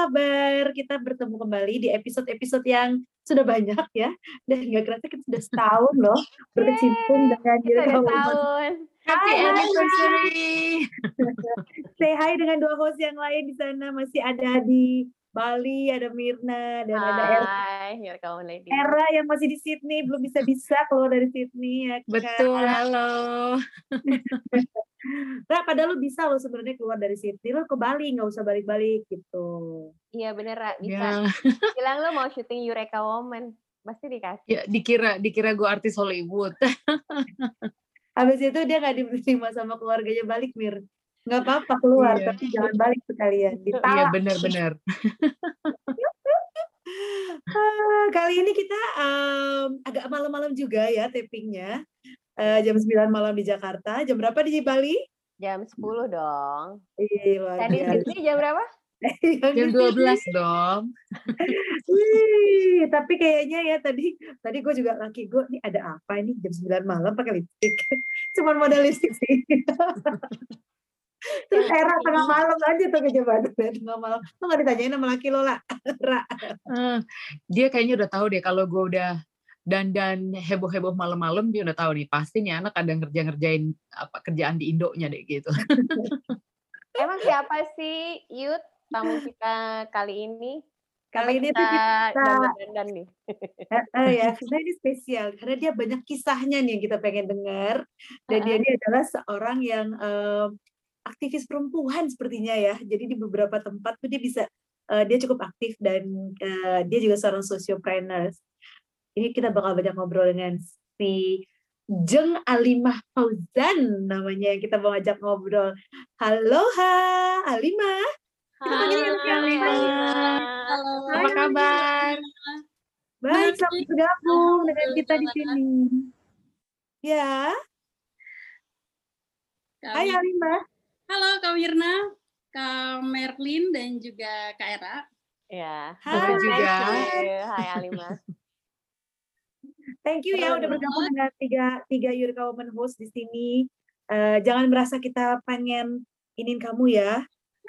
Kabar? Kita bertemu kembali di episode-episode yang sudah banyak ya. Dan nggak kerasa kita sudah setahun loh berkecimpung dengan diri kamu. tahun. Happy anniversary. Say hi dengan dua host yang lain di sana. Masih ada di Bali, ada Mirna, dan ada Era. Era yang masih di Sydney, belum bisa-bisa keluar dari Sydney. Ya, kan? Betul, halo. Nah, padahal lu bisa lo sebenarnya keluar dari Sydney, lo ke Bali, nggak usah balik-balik gitu. Iya bener, Ra. bisa. Ya, Bilang lu mau syuting Eureka Woman. Pasti dikasih. ya dikira dikira gue artis Hollywood. Habis itu dia nggak diterima sama keluarganya balik, Mir. Nggak apa-apa keluar, Iya. tapi jangan balik sekalian. Iya Ditalak. benar-benar. Ah, kali ini kita em, agak malam-malam juga ya tapingnya. Eh, jam 9 malam di Jakarta. Jam berapa di Bali? Jam 10 dong. Luar Tadi. Sydney jam berapa? Jam di 12 dong. Wih, tapi kayaknya ya tadi tadi gue juga laki gue nih ada apa ini jam 9 malam pakai lipstick. Cuman modal lipstick sih. Terus era tengah malam aja tuh ke Jakarta tengah malam. Lo gak ditanyain sama laki lo lah. Ra. Eh, dia kayaknya udah tahu deh kalau gue udah dandan heboh-heboh malam-malam dia udah tahu nih pasti nih anak ada ngerja-ngerjain apa kerjaan di Indonya deh gitu. Emang siapa sih Yud tamu kita kali ini? Kali ini tuh kita kita dandan-dandan nih. Eh, eh, ya, karena ini spesial karena dia banyak kisahnya nih yang kita pengen dengar dan dia ini adalah seorang yang em, aktivis perempuan sepertinya ya. Jadi di beberapa tempat tuh dia bisa eh, dia cukup aktif dan eh, dia juga seorang sociopreneur. Ini kita bakal banyak ngobrol dengan si Jeng Alimah Fauzan namanya yang kita mau ajak ngobrol. Halo ha, Alimah. Kita panggilnya Hai, Alimah. Halo. Apa kabar? Baik, selamat bergabung dengan kita di sini. Ya, hai Alimah. Halo Kak Mirna, Kak Merlin dan juga Kak Era. Ya. Hai. juga. You. Hai Alima. Thank you ya udah bergabung dengan tiga tiga Eureka Women host di sini. Eh, jangan merasa kita pengen inin kamu ya,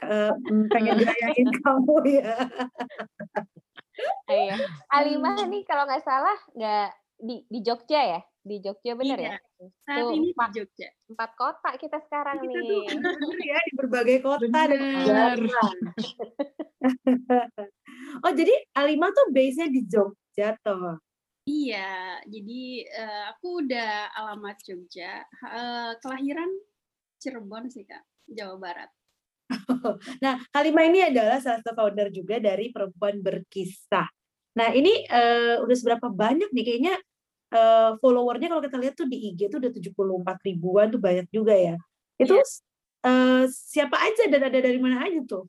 Eh, mm, pengen gerayain kamu ya. Iya. Alima nih kalau nggak salah nggak di di Jogja ya? Di Jogja bener Iya, ya? Saat Tuh, ini di empat, Jogja. empat kota kita sekarang Kita tuh nih. bener-bener ya di berbagai kota dan Bener. oh jadi Alimah tuh base-nya di Jogja toh. Iya, jadi eh, aku udah alamat Jogja. Eh, kelahiran Cirebon sih Kak, Jawa Barat. Nah, Halimah ini adalah salah satu founder juga dari Perempuan Berkisah. Nah, ini eh, udah seberapa banyak nih kayaknya eh, followernya kalau kita lihat tuh di IG tuh udah 74 ribuan tuh banyak juga ya. Itu Iya. eh, siapa aja dan ada dari mana aja tuh?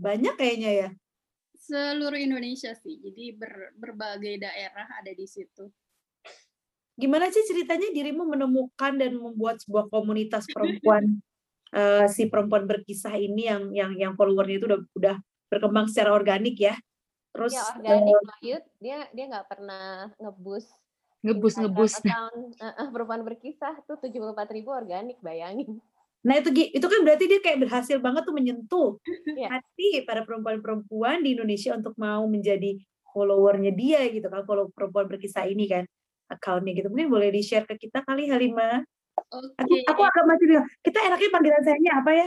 Banyak kayaknya ya. Seluruh Indonesia sih, jadi ber- berbagai daerah ada di situ. Gimana sih ceritanya dirimu menemukan dan membuat sebuah komunitas perempuan eh, si perempuan berkisah ini yang yang yang followernya itu udah udah berkembang secara organik ya. Terus Ya eh, organik loh, Yud. Dia dia nggak pernah ngebus account eh, eh, perempuan berkisah tuh 74 ribu organik bayangin. Nah itu itu kan berarti dia kayak berhasil banget tuh menyentuh Iya. hati para perempuan-perempuan di Indonesia untuk mau menjadi followernya dia gitu kan, follow perempuan berkisah ini kan akunnya gitu. Mungkin boleh di-share ke kita kali Halimah. Aku, Oke, aku agak masih bingung. Kita enaknya panggilan sayangnya apa ya?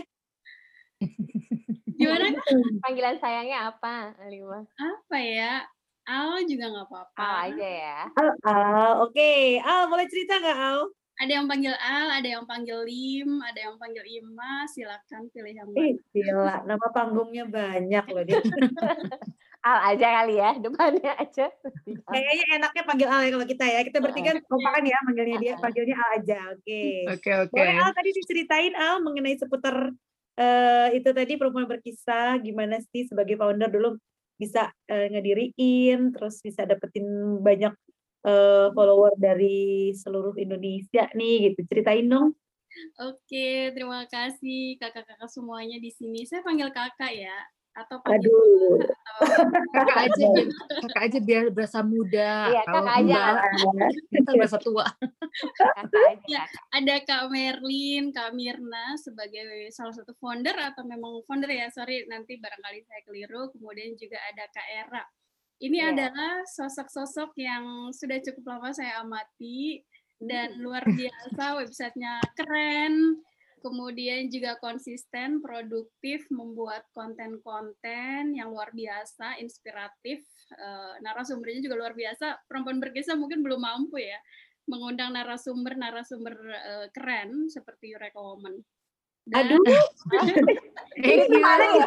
gimana Kak? Panggilan sayangnya apa, Alima? Apa ya? Al juga nggak apa-apa. Al aja ya. Al, Al, oke. Al, boleh cerita nggak Al? Ada yang panggil Al, ada yang panggil Lim, ada yang panggil Ima. Silakan pilih yang mana. gila, nama panggungnya banyak loh dia. Al aja kali ya, depannya aja. Kayaknya enaknya panggil Al ya kalau kita ya. Kita bertiga kompakan ya manggilnya dia, panggilnya Al aja. Oke. Oke, oke. Boleh Al tadi diceritain Al mengenai seputar eh, itu tadi perempuan berkisah gimana sih sebagai founder dulu bisa eh, ngediriin terus bisa dapetin banyak eh, follower dari seluruh Indonesia nih gitu ceritain dong Oke, terima kasih kakak-kakak semuanya di sini. Saya panggil kakak ya. atau panggil Aduh. atau kakak aja kakak aja biar berasa muda Iya, kalau kakak aja. kita berasa tua Kakak aja. Ya. ada Kak Merlin, Kak Mirna sebagai salah satu founder atau memang founder ya, sorry nanti barangkali saya keliru. Kemudian juga ada Kak Era. Ini Iya. adalah sosok-sosok yang sudah cukup lama saya amati dan Hmm. luar biasa, websitenya keren, kemudian juga konsisten, produktif, membuat konten-konten yang luar biasa, inspiratif, eh, narasumbernya juga luar biasa. Perempuan berkisah mungkin belum mampu ya mengundang narasumber-narasumber eh, keren seperti Eureka Woman. Dan Aduh, thank you Mana ya?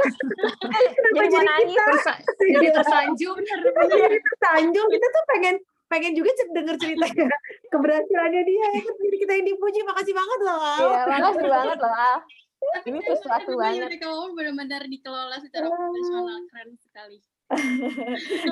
kenapa Jadi mau jadi nangis. kita Tersa- jadi tersanjung jadi tersanjung? Kita tuh pengen pengen juga denger ceritanya keberhasilannya dia. ya kan? Jadi kita yang dipuji, makasih banget loh. Al. Iya, makasih banget loh, Al. tapi Ini sesuatu banget. Eureka Woman benar-benar dikelola secara profesional keren sekali.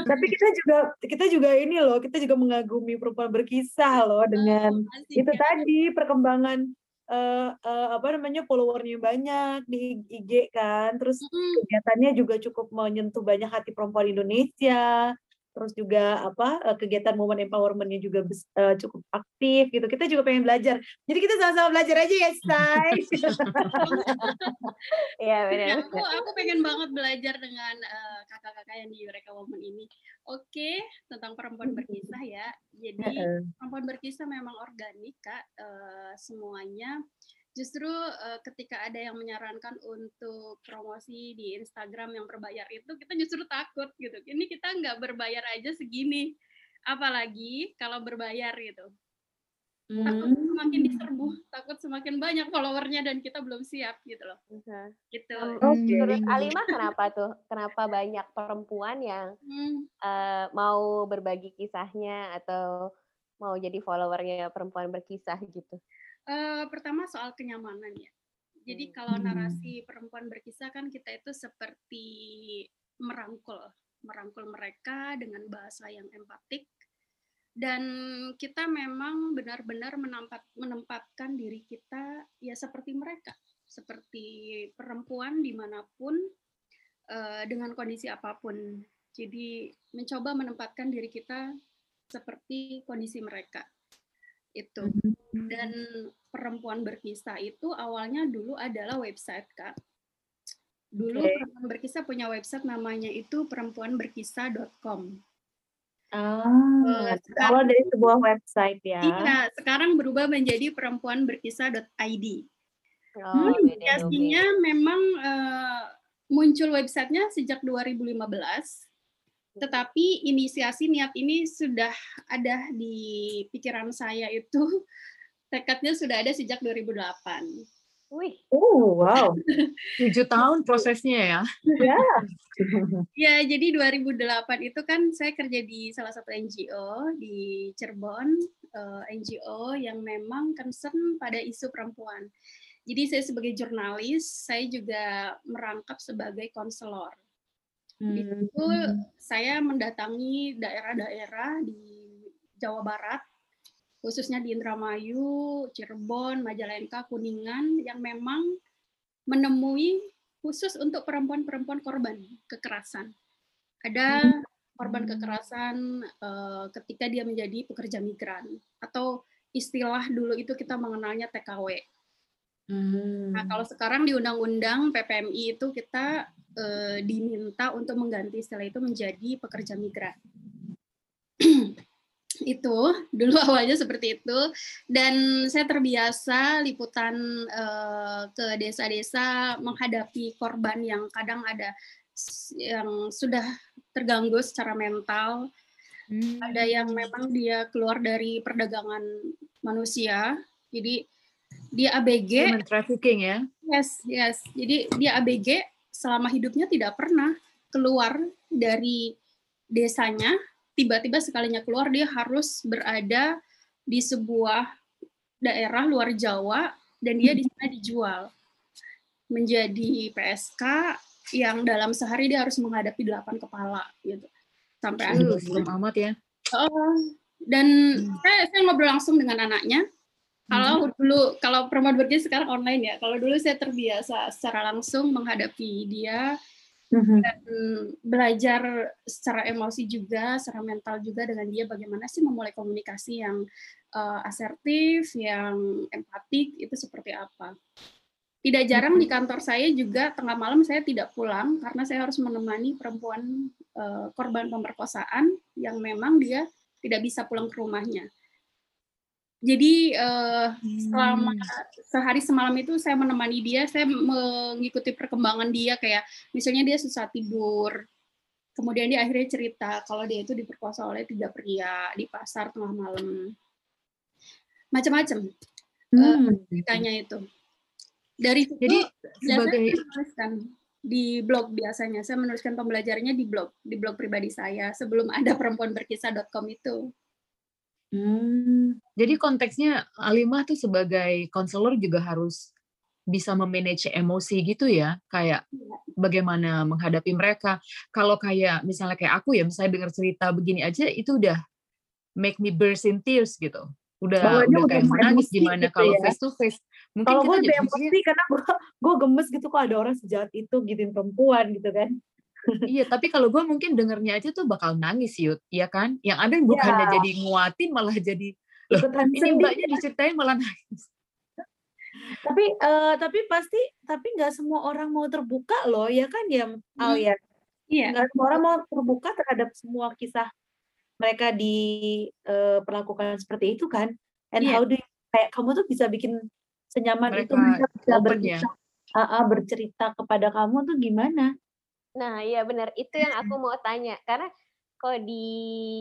Tapi kita juga kita juga ini loh, kita juga mengagumi perempuan berkisah loh dengan itu tadi perkembangan eh, eh, apa namanya followernya banyak di IG kan, terus Mm-mm. kegiatannya juga cukup menyentuh banyak hati perempuan Indonesia. Terus juga apa eh, kegiatan momen empowerment-nya juga bes- eh, cukup aktif gitu. Kita juga pengen belajar. Jadi kita sama-sama belajar aja ya, Stai. Iya, Ya, benar. aku aku pengen banget belajar dengan eh, kakak-kakak yang di Eureka Woman ini. Oke, tentang perempuan berkisah ya. Jadi perempuan berkisah memang organik kak eh, semuanya. Justru eh, ketika ada yang menyarankan untuk promosi di Instagram yang berbayar itu, kita justru takut gitu. Ini kita nggak berbayar aja segini, apalagi kalau berbayar gitu. Takut Hmm. semakin diserbu, takut semakin banyak followernya dan kita belum siap gitu loh. Bisa. Gitu. Em, Oke. Menurut Alimah kenapa tuh? Kenapa banyak perempuan yang Hmm. eh, mau berbagi kisahnya atau mau jadi followernya perempuan berkisah gitu? Eh, pertama soal kenyamanan ya. Jadi Hmm. kalau Hmm. narasi perempuan berkisah kan kita itu seperti merangkul, merangkul mereka dengan bahasa yang empatik dan kita memang benar-benar menampat, menempatkan diri kita ya seperti mereka, seperti perempuan di mana pun eh, dengan kondisi apa pun. Jadi mencoba menempatkan diri kita seperti kondisi mereka itu dan perempuan berkisah itu awalnya dulu adalah website kak. Dulu Oke. perempuan berkisah punya website namanya itu perempuanberkisah.com Ah, Eh, awal dari sebuah website ya. iya sekarang berubah menjadi perempuanberkisah.id Oh, beda Aplikasinya memang eh, muncul websitenya sejak 2015 tetapi inisiasi niat ini sudah ada di pikiran saya itu tekadnya sudah ada sejak 2008 Wih, Oh, wow. tujuh tahun prosesnya ya Ya. Ya, jadi 2008 itu kan saya kerja di salah satu NGO di Cirebon, eh, NGO yang memang concern pada isu perempuan. Jadi saya sebagai jurnalis, saya juga merangkap sebagai konselor. Di situ saya mendatangi daerah-daerah di Jawa Barat, khususnya di Indramayu, Cirebon, Majalengka, Kuningan, yang memang menemui khusus untuk perempuan-perempuan korban kekerasan. Ada korban kekerasan eh, ketika dia menjadi pekerja migran atau istilah dulu itu kita mengenalnya TKW. Nah, kalau sekarang di Undang-Undang PPMI itu kita eh, diminta untuk mengganti istilah itu menjadi pekerja migran. itu dulu awalnya seperti itu. Dan saya terbiasa liputan eh, ke desa-desa menghadapi korban yang kadang ada yang sudah terganggu secara mental. Ada yang memang dia keluar dari perdagangan manusia. Jadi dia ABG human trafficking ya. Yes, yes. Jadi dia ABG selama hidupnya tidak pernah keluar dari desanya. Tiba-tiba sekalinya keluar dia harus berada di sebuah daerah luar Jawa dan dia di sana dijual menjadi PSK yang dalam sehari dia harus menghadapi delapan kepala gitu. Sampai akhir belum amat ya Oh, dan saya, saya ngobrol langsung dengan anaknya. Kalau dulu, kalau perempuan berkisah sekarang online ya. Kalau dulu saya terbiasa secara langsung menghadapi dia Mhm. dan belajar secara emosi juga, secara mental juga dengan dia bagaimana sih memulai komunikasi yang uh, asertif, yang empatik itu seperti apa. Tidak jarang di kantor saya juga tengah malam saya tidak pulang karena saya harus menemani perempuan uh, korban pemerkosaan yang memang dia tidak bisa pulang ke rumahnya. Jadi uh, selama sehari semalam itu saya menemani dia, saya mengikuti perkembangan dia kayak misalnya dia susah tidur, kemudian dia akhirnya cerita kalau dia itu diperkosa oleh tiga pria di pasar tengah malam, macam-macam uh, ceritanya itu. Dari situ Jadi sebagai di blog biasanya saya menuliskan pembelajarannya di blog di blog pribadi saya sebelum ada perempuanberkisah.com itu. Hmm. jadi konteksnya Alimah tuh sebagai konselor juga harus bisa memanage emosi gitu ya, kayak Iya. bagaimana menghadapi mereka. Kalau kayak misalnya kayak aku ya, misalnya dengar cerita begini aja itu udah make me burst in tears gitu. Udah Bawaannya udah udah kayak menangis emosi gimana gitu kalau ya. face to face. Mungkin Kalau kita gue jadi maksudnya emosi karena gue gue gemes gitu kok ada orang sejahat itu gituin perempuan gitu kan. Iya, tapi kalau gue mungkin dengernya aja tuh bakal nangis Yud, iya kan? Yang ada bukannya Iya. jadi nguatin malah jadi loh Ikutan ini sedih. mbaknya diceritain malah nangis. Tapi eh, tapi pasti tapi nggak semua orang mau terbuka loh ya kan ya Al Hmm. ya. Iya. Nggak semua orang mau terbuka terhadap semua kisah mereka diperlakukan seperti itu kan. And Iya. how do you, kayak kamu tuh bisa bikin senyaman itu Mereka mereka bisa open ya. ah, bercerita kepada kamu tuh gimana? Nah, iya benar. Itu yang aku mau tanya. Karena kalau di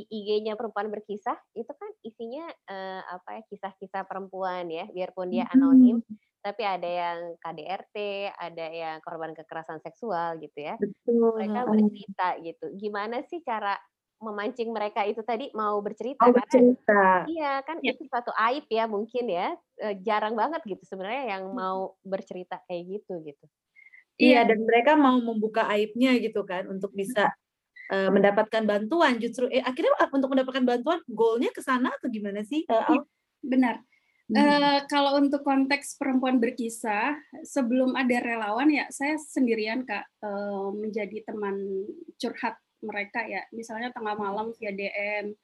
IG-nya perempuan berkisah itu kan isinya eh, apa ya kisah-kisah perempuan ya, biarpun dia anonim, Hmm, tapi ada yang KDRT, ada yang korban kekerasan seksual gitu ya. betul. Mereka bercerita gitu. Gimana sih cara memancing mereka itu tadi mau bercerita? Mau Karena bercerita. iya kan Iya. itu suatu aib ya mungkin ya. Eh, jarang banget gitu sebenarnya yang mau bercerita kayak gitu gitu. Iya, dan mereka mau membuka aibnya gitu kan untuk bisa eh, mendapatkan bantuan. Justru eh, akhirnya untuk mendapatkan bantuan, goalnya ke sana atau gimana sih? Al? Benar. Hmm. Eh, kalau untuk konteks perempuan berkisah, sebelum ada relawan ya saya sendirian kak eh, menjadi teman curhat mereka ya. Misalnya tengah malam via DM,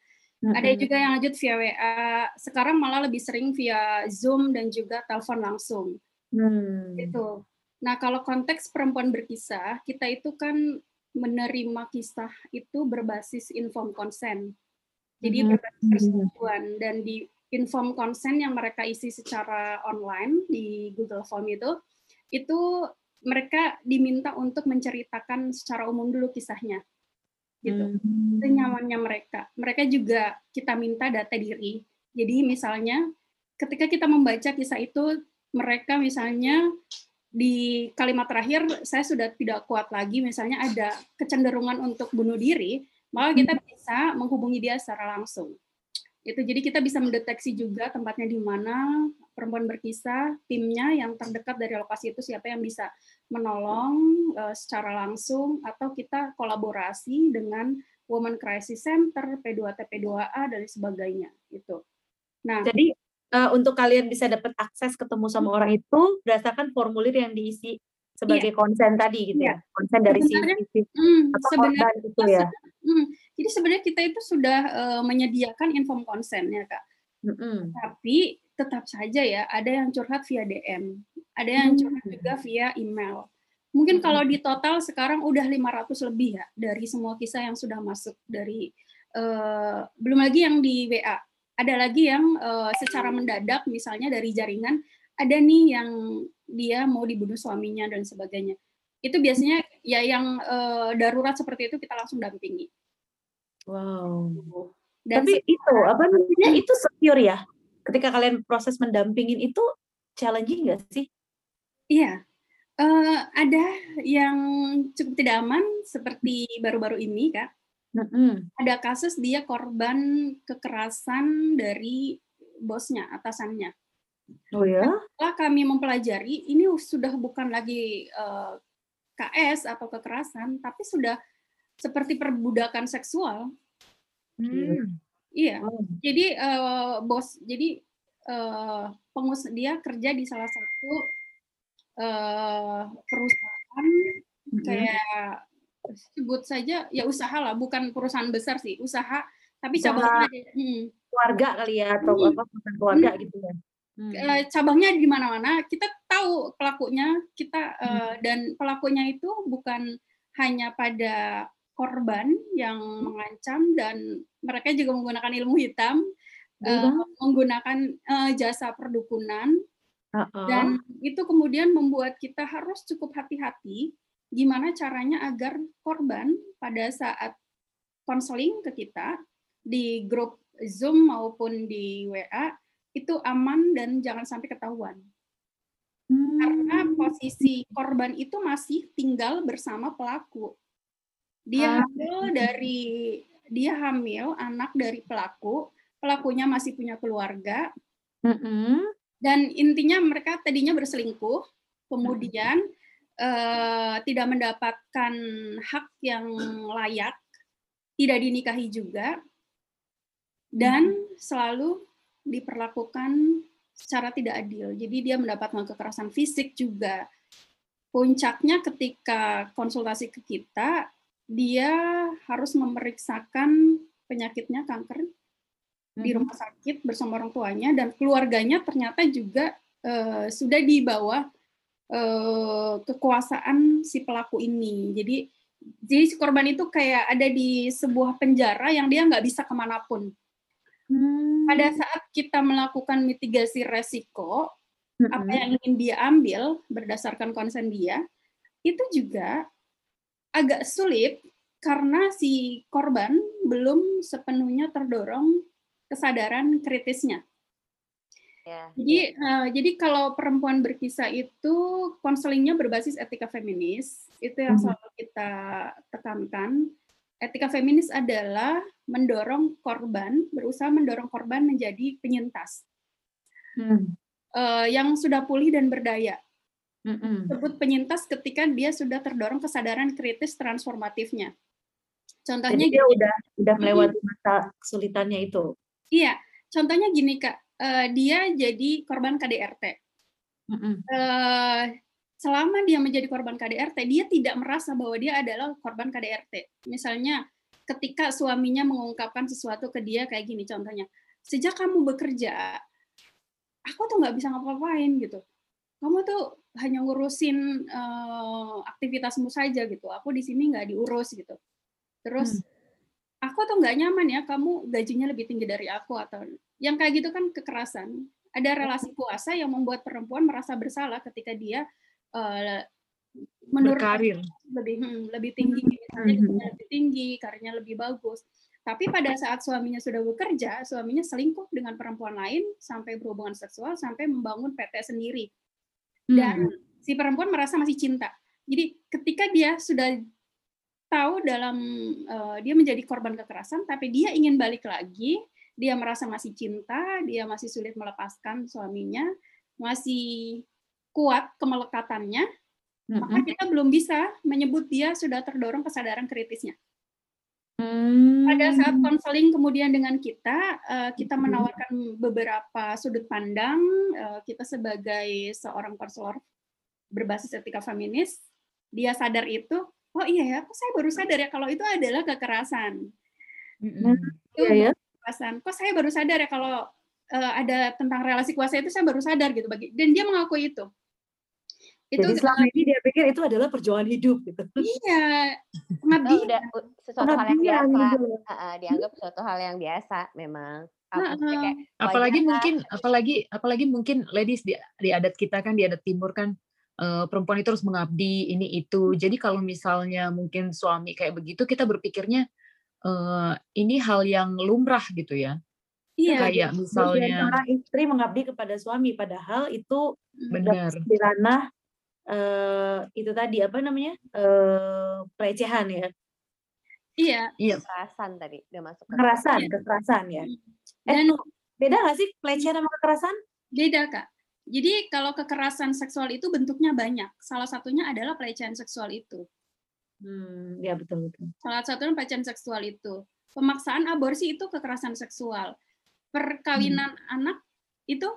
ada Mm-mm. juga yang lanjut via WA. Sekarang malah lebih sering via Zoom dan juga telepon langsung. Hmm. Gitu. Nah kalau konteks perempuan berkisah, kita itu kan menerima kisah itu berbasis inform consent. Jadi Mhm. berbasis persetujuan dan di inform consent yang mereka isi secara online di Google Form itu, itu mereka diminta untuk menceritakan secara umum dulu kisahnya, gitu. Hmm. Senyamannya mereka. Mereka juga kita minta data diri. Jadi misalnya ketika kita membaca kisah itu, mereka misalnya di kalimat terakhir saya sudah tidak kuat lagi, misalnya ada kecenderungan untuk bunuh diri, maka kita bisa menghubungi dia secara langsung. Itu jadi kita bisa mendeteksi juga tempatnya di mana perempuan berkisah, timnya yang terdekat dari lokasi itu siapa yang bisa menolong eh, secara langsung atau kita kolaborasi dengan Women Crisis Center, P2T, P2A dan sebagainya itu. Nah, Jadi eh, untuk kalian bisa dapat akses ketemu sama orang itu berdasarkan formulir yang diisi sebagai konsen tadi gitu ya. Konsen dari si, Sebenarnya, si hmm, apa sebenarnya korban itu ya. Hmm, jadi sebenarnya kita itu sudah eh, menyediakan inform consent ya kak. Mm-mm. Tapi tetap saja ya ada yang curhat via DM, ada yang curhat Hmm. juga via email. Mungkin Mm-mm. kalau di total sekarang udah 500 lebih ya dari semua kisah yang sudah masuk dari eh, belum lagi yang di WA. Ada lagi yang eh, secara mendadak misalnya dari jaringan ada nih yang dia mau dibunuh suaminya dan sebagainya. Itu biasanya ya yang eh, darurat seperti itu kita langsung dampingi. Wow. Dan Tapi itu apa namanya itu secure ya. Ketika kalian proses mendampingin itu challenging nggak sih? Iya, Eh, ada yang cukup tidak aman seperti baru-baru ini, Kak. Mm-mm. Ada kasus dia korban kekerasan dari bosnya, atasannya. Oh ya? Setelah kami mempelajari, ini sudah bukan lagi eh, KS atau kekerasan, tapi sudah seperti perbudakan seksual. Hmm. Iya, Oh. jadi eh, bos, jadi eh, pengus dia kerja di salah satu eh, perusahaan Mm-mm. kayak sebut saja ya usaha lah, bukan perusahaan besar sih, usaha tapi cabangnya ada hmm. keluarga kali ya atau Hmm. apa perusahaan keluarga gitu ya. Hmm. Eh, cabangnya di mana-mana. Kita tahu pelakunya, kita Hmm. dan pelakunya itu bukan hanya pada korban yang mengancam dan mereka juga menggunakan ilmu hitam, banget. menggunakan eh, jasa perdukunan Heeh. dan itu kemudian membuat kita harus cukup hati-hati gimana caranya agar korban pada saat konseling ke kita di grup Zoom maupun di WA itu aman dan jangan sampai ketahuan. Karena Hmm. posisi korban itu masih tinggal bersama pelaku. Dia Ah. hamil dari dia hamil anak dari pelaku, pelakunya masih punya keluarga, Mm-mm. dan intinya mereka tadinya berselingkuh, kemudian eh, tidak mendapatkan hak yang layak, tidak dinikahi juga, dan selalu diperlakukan secara tidak adil. Jadi dia mendapatkan kekerasan fisik juga. Puncaknya ketika konsultasi ke kita, dia harus memeriksakan penyakitnya kanker di Mhm. rumah sakit bersama orang tuanya dan keluarganya ternyata juga eh, sudah di bawah kekuasaan si pelaku ini. Jadi jadi si korban itu kayak ada di sebuah penjara yang dia nggak bisa ke mana pun. Hmm. Pada saat kita melakukan mitigasi resiko, apa Mm-mm. yang ingin dia ambil berdasarkan konsen dia, itu juga agak sulit karena si korban belum sepenuhnya terdorong kesadaran kritisnya. Ya, Jadi, eh, jadi kalau perempuan berkisah itu konselingnya berbasis etika feminis, itu yang Mhm. selalu kita tekankan. Etika feminis adalah mendorong korban, berusaha mendorong korban menjadi penyintas Hmm. eh, yang sudah pulih dan berdaya. Mm-mm. Sebut penyintas ketika dia sudah terdorong kesadaran kritis transformatifnya. Jadi Contohnya dia gini, udah udah melewati masa kesulitannya itu. iya, contohnya gini kak, eh, dia jadi korban KDRT. Mm-mm. eh, selama dia menjadi korban KDRT, dia tidak merasa bahwa dia adalah korban KDRT. Misalnya, ketika suaminya mengungkapkan sesuatu ke dia kayak gini, contohnya, sejak kamu bekerja, aku tuh nggak bisa ngapa-ngapain gitu. Kamu tuh hanya ngurusin eh, aktivitasmu saja gitu. Aku di sini nggak diurus gitu. Terus aku tuh nggak nyaman ya, kamu gajinya lebih tinggi dari aku atau yang kayak gitu kan kekerasan. Ada relasi kuasa yang membuat perempuan merasa bersalah ketika dia eh, menurut Berkarir. lebih hmm, lebih tinggi, misalnya gajinya lebih tinggi, karirnya lebih bagus. Tapi pada saat suaminya sudah bekerja, suaminya selingkuh dengan perempuan lain sampai berhubungan seksual sampai membangun PT sendiri. Dan si perempuan merasa masih cinta. Jadi ketika dia sudah tahu dalam eh, dia menjadi korban kekerasan, tapi dia ingin balik lagi, dia merasa masih cinta, dia masih sulit melepaskan suaminya, masih kuat kemelekatannya, maka Mm-mm. kita belum bisa menyebut dia sudah terdorong kesadaran kritisnya. Hmm. Pada saat konseling kemudian dengan kita, eh, kita menawarkan beberapa sudut pandang. eh, Kita sebagai seorang konselor berbasis etika feminis, dia sadar itu, oh iya ya, kok saya baru sadar ya kalau itu adalah kekerasan. Mm-mm. Itu Iya ya. Kekerasan. Kok saya baru sadar ya kalau eh, ada tentang relasi kuasa itu saya baru sadar gitu bagi dan dia mengakui itu. Itu Jadi selama ini dia pikir itu adalah perjuangan hidup gitu. iya Oh, pengabdian. udah sesuatu hal yang Pengabdian biasa. gitu. Heeh, dianggap suatu hal yang biasa memang. Kayak apalagi mungkin apalagi apalagi mungkin ladies di, di adat kita kan di adat timur kan eh, perempuan itu harus mengabdi ini itu jadi kalau misalnya mungkin suami kayak begitu kita berpikirnya eh, ini hal yang lumrah gitu ya Iya. kayak misalnya seorang istri mengabdi kepada suami, padahal itu benar di ranah eh, itu tadi apa namanya eh, pelecehan ya, Iya. iya kekerasan tadi udah masuk ke kekerasan, kekerasan ya. Eh, Dan beda nggak sih pelecehan sama kekerasan? Beda, Kak. Jadi kalau kekerasan seksual itu bentuknya banyak. Salah satunya adalah pelecehan seksual itu. Hmm, ya betul betul. Salah satunya pelecehan seksual itu. Pemaksaan aborsi itu kekerasan seksual. Perkawinan anak itu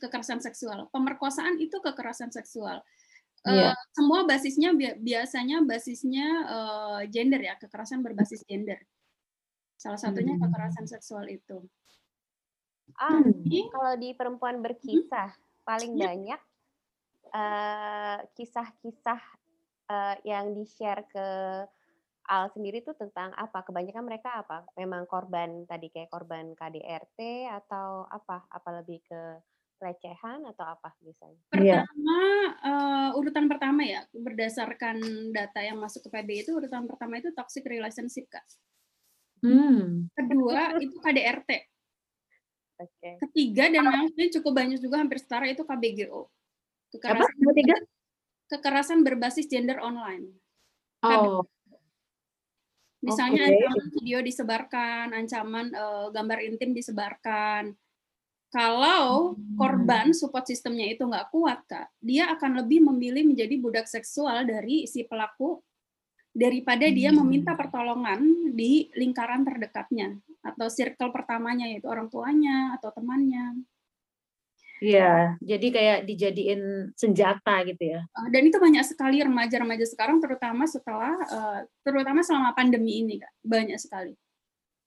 kekerasan seksual. Pemerkosaan itu kekerasan seksual. Eh, Iya. semua basisnya bi- biasanya basisnya eh, gender ya, kekerasan berbasis gender. Salah satunya Hmm. kekerasan seksual itu. Ah, Hmm. kalau di perempuan berkisah paling Ya. banyak eh, kisah-kisah eh, yang di-share ke Al sendiri tuh tentang apa? Kebanyakan mereka apa? Memang korban tadi kayak korban KDRT atau apa? Apa lebih ke pelecehan atau apa biasanya? Iya. Pertama, eh, urutan pertama ya, berdasarkan data yang masuk ke PB itu urutan pertama itu toxic relationship kak. Hmm. Kedua itu KDRT. Oke. Ketiga dan yang cukup banyak juga hampir setara itu KBGO. Apa? Kekerasan, Ketiga? Kekerasan berbasis gender online. Oh. Misalnya Oke. ancaman video disebarkan, ancaman eh, gambar intim disebarkan. Kalau Hmm. korban support sistemnya itu nggak kuat, Kak, dia akan lebih memilih menjadi budak seksual dari si pelaku daripada dia Hmm. meminta pertolongan di lingkaran terdekatnya atau circle pertamanya yaitu orang tuanya atau temannya. Iya, jadi kayak dijadiin senjata gitu ya. Eh, Dan itu banyak sekali remaja-remaja sekarang terutama setelah eh, terutama selama pandemi ini, Kak. Banyak sekali.